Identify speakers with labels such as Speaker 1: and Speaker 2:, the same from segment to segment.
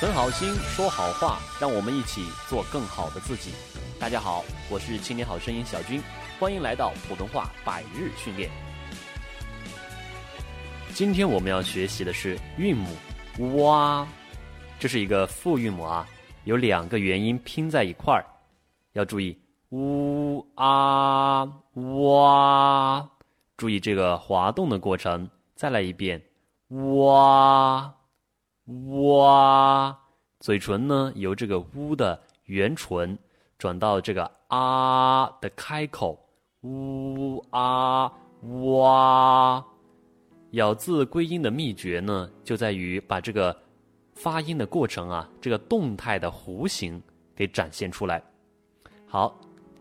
Speaker 1: 存好心，说好话，让我们一起做更好的自己。大家好，我是青年好声音小军，欢迎来到普通话百日训练。今天我们要学习的是韵母哇，这是一个复韵母啊，有两个元音拼在一块儿，要注意呜啊哇，注意这个滑动的过程。再来一遍哇。哇，嘴唇呢由这个“呜”的圆唇转到这个“啊”的开口，呜啊哇。咬字归音的秘诀呢，就在于把这个发音的过程啊，这个动态的弧形给展现出来。好，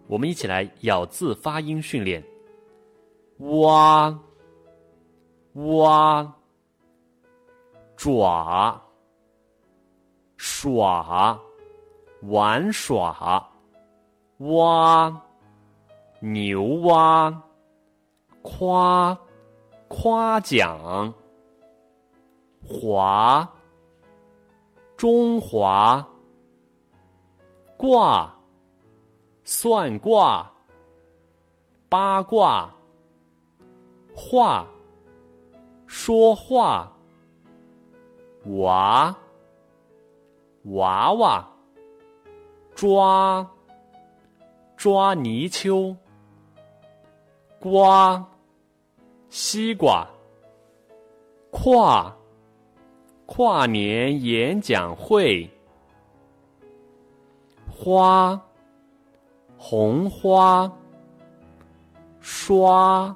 Speaker 1: 我们一起来咬字发音训练。哇，哇。爪，耍，玩耍，蛙，牛蛙，夸，夸奖，华，中华，卦，算卦，八卦，话，说话。娃，娃娃，抓，抓泥鳅，瓜，西瓜，跨，跨年演讲会，花，红花，刷，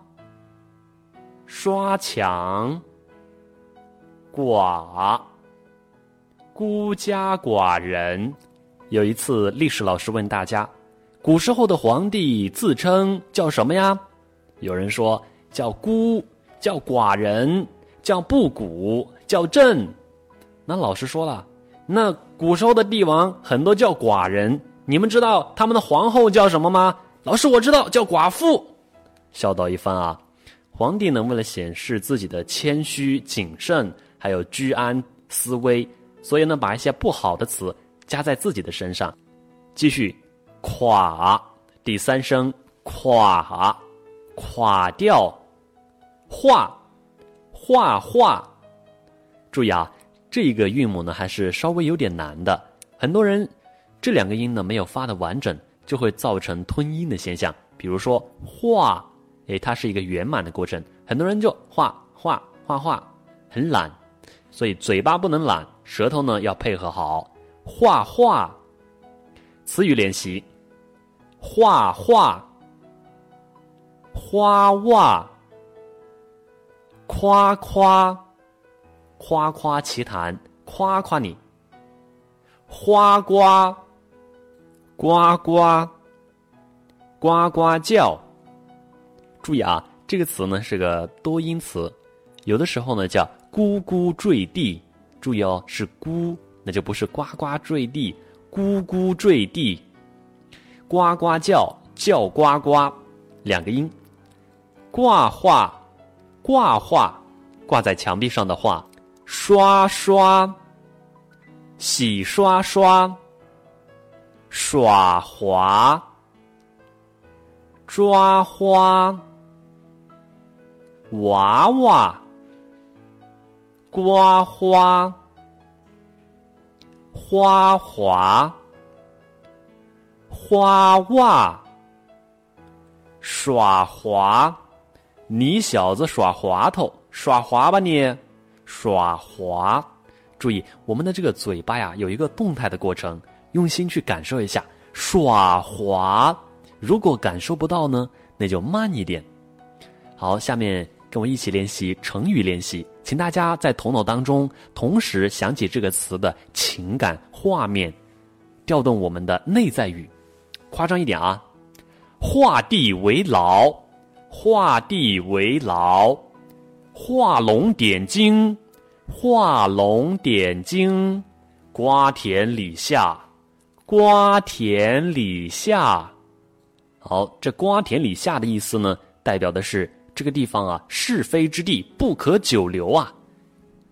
Speaker 1: 刷墙。寡，孤家寡人。有一次，历史老师问大家：古时候的皇帝自称叫什么呀？有人说叫孤，叫寡人，叫不古，叫朕。那老师说了：那古时候的帝王很多叫寡人，你们知道他们的皇后叫什么吗？老师，我知道，叫寡妇。笑道一番啊！皇帝呢，为了显示自己的谦虚谨慎。还有居安思危，所以呢，把一些不好的词加在自己的身上。继续，垮，第三声，垮，垮掉，画，画画。注意啊，这个韵母呢，还是稍微有点难的。很多人这两个音呢没有发的完整，就会造成吞音的现象。比如说画，哎，它是一个圆满的过程，很多人就画画画画，很懒。所以嘴巴不能懒，舌头呢要配合好。画画，词语练习：画画、花袜、夸夸、夸夸其谈、夸夸你、花瓜、呱呱、呱呱叫。注意啊，这个词呢是个多音词，有的时候呢叫。咕咕坠地，注意哦，是咕，那就不是呱呱坠地。咕咕坠地，呱呱叫，叫呱呱，两个音。挂画，挂画，挂在墙壁上的画。刷刷，洗刷刷。耍滑，抓花，娃娃。刮花，花滑，花袜，耍滑，你小子耍滑头，耍滑吧你，耍滑。注意，我们的这个嘴巴呀，有一个动态的过程，用心去感受一下，耍滑。如果感受不到呢，那就慢一点。好，下面跟我一起练习成语练习。请大家在头脑当中同时想起这个词的情感画面，调动我们的内在语。夸张一点啊，画地为牢，画地为牢，画龙点睛，画龙点睛，瓜田李下，瓜田李下。好，这瓜田李下的意思呢，代表的是。这个地方啊，是非之地，不可久留啊。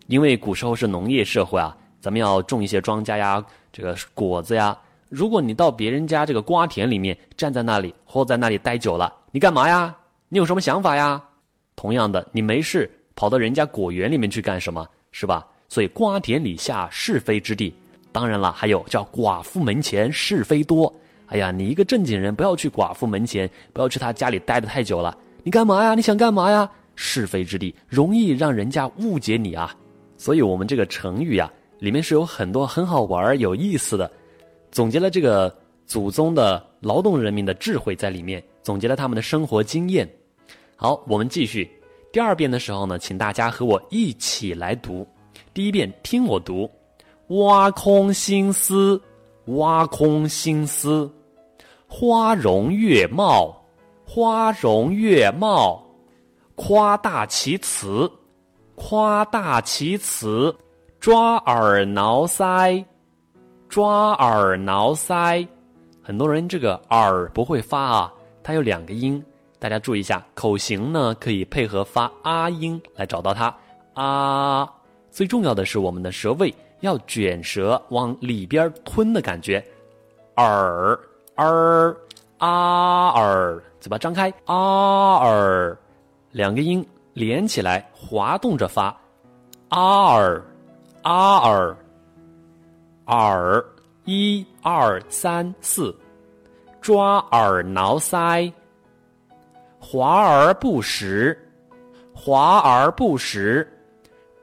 Speaker 1: 因为古时候是农业社会啊，咱们要种一些庄稼呀，这个果子呀。如果你到别人家这个瓜田里面站在那里，或在那里待久了，你干嘛呀？你有什么想法呀？同样的，你没事跑到人家果园里面去干什么？是吧？所以瓜田李下是非之地。当然了，还有叫寡妇门前是非多。哎呀，你一个正经人，不要去寡妇门前，不要去他家里待的太久了。你干嘛呀？你想干嘛呀？是非之地容易让人家误解你啊。所以我们这个成语呀，里面是有很多很好玩、有意思的，总结了这个祖宗的劳动人民的智慧在里面，总结了他们的生活经验。好，我们继续。第二遍的时候呢，请大家和我一起来读。第一遍听我读：挖空心思，挖空心思。花容月貌，花容月貌，夸大其词，夸大其词，抓耳挠腮，抓耳挠腮。很多人这个耳不会发啊，它有两个音，大家注意一下。口型呢可以配合发啊音来找到它啊。最重要的是我们的舌位要卷舌往里边吞的感觉，耳。儿啊耳，嘴巴张开啊耳，两个音连起来滑动着发，啊耳啊耳耳一二三四，抓耳挠腮，华而不实，华而不实，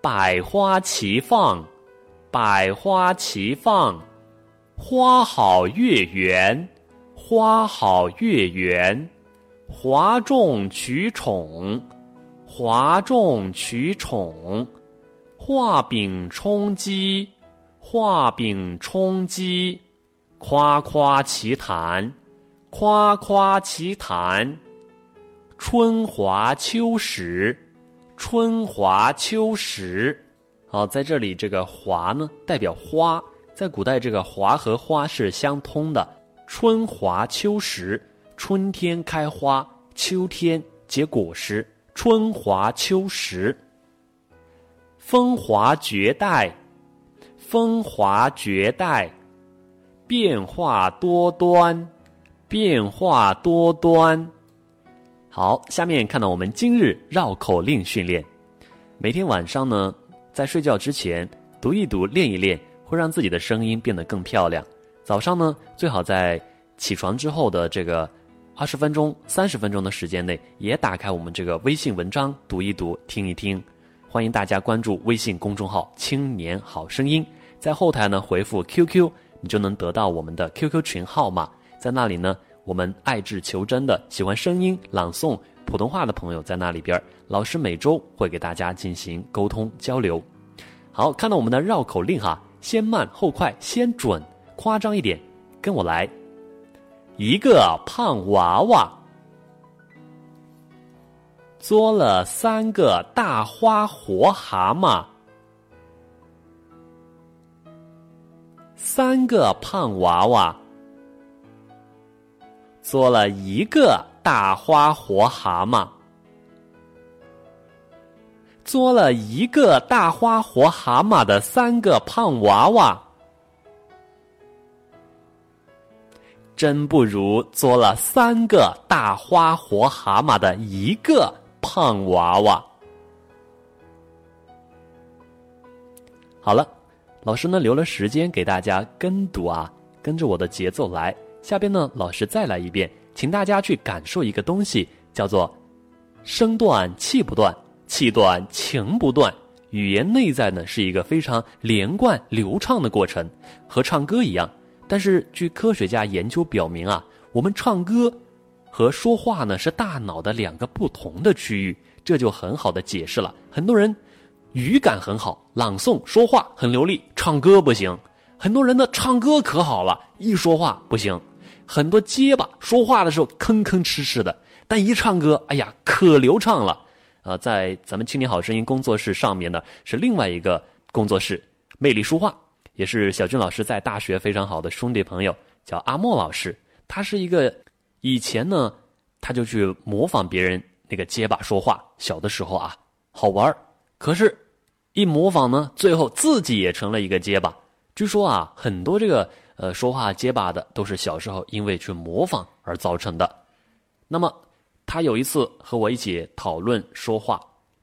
Speaker 1: 百花齐放，百花齐放，花好月圆。花好月圆，哗众取宠，哗众取宠，画饼充饥，画饼充饥，夸夸其谈，夸夸其谈，春华秋实，春华秋实。好，在这里这个“华”呢，代表花，在古代这个“华”和“花”是相通的。春华秋实，春天开花，秋天结果实。春华秋实，风华绝代，风华绝代，变化多端，变化多端。好，下面看到我们今日绕口令训练。每天晚上呢，在睡觉之前读一读，练一练，会让自己的声音变得更漂亮。早上呢，最好在起床之后的这个二十分钟、三十分钟的时间内，也打开我们这个微信文章读一读、听一听。欢迎大家关注微信公众号“青年好声音”，在后台呢回复 “QQ”，你就能得到我们的 QQ 群号码。在那里呢，我们爱智求真的喜欢声音朗诵普通话的朋友在那里边，老师每周会给大家进行沟通交流。好，看到我们的绕口令哈，先慢后快，先准。夸张一点，跟我来。一个胖娃娃。捉了三个大花活蛤蟆，三个胖娃娃。捉了一个大花活蛤蟆，捉了一个大花活蛤蟆的三个胖娃娃。真不如做了三个大花活蛤蟆的一个胖娃娃。好了，老师呢留了时间给大家跟读啊，跟着我的节奏来。下边呢，老师再来一遍，请大家去感受一个东西，叫做声断气不断，气断情不断。语言内在呢是一个非常连贯流畅的过程，和唱歌一样。但是，据科学家研究表明啊，我们唱歌和说话呢是大脑的两个不同的区域，这就很好的解释了。很多人语感很好，朗诵说话很流利，唱歌不行；很多人呢唱歌可好了，一说话不行。很多结巴，说话的时候吭吭哧哧的，但一唱歌，哎呀，可流畅了。啊，在咱们青年好声音工作室上面呢，是另外一个工作室，魅力书画。也是小军老师在大学非常好的兄弟朋友，叫阿莫老师。他是一个以前呢，他就去模仿别人那个结巴说话。小的时候啊，好玩可是，一模仿呢，最后自己也成了一个结巴。据说啊，很多这个呃说话结巴的都是小时候因为去模仿而造成的。那么他有一次和我一起讨论说话，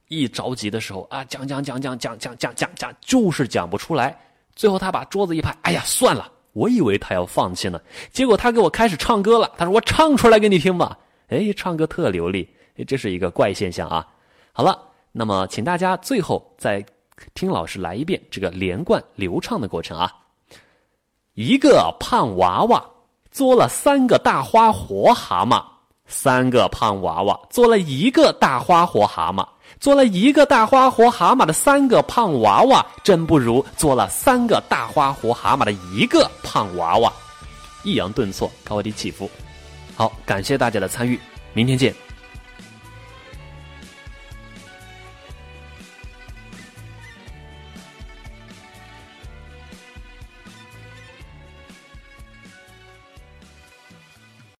Speaker 1: 一着急的时候啊，讲讲讲讲讲讲讲讲讲，就是讲不出来。最后他把桌子一拍，哎呀，算了，我以为他要放弃呢，结果他给我开始唱歌了。他说：“我唱出来给你听吧。”哎，唱歌特流利，这是一个怪现象啊。好了，那么请大家最后再。听老师来一遍这个连贯流畅的过程啊！一个胖娃娃做了三个大花活蛤蟆，三个胖娃娃做了一个大花活蛤蟆，做了一个大花活蛤蟆的三个胖娃娃，真不如做了三个大花活蛤蟆的一个胖娃娃。抑扬顿挫，高低起伏。好，感谢大家的参与，明天见。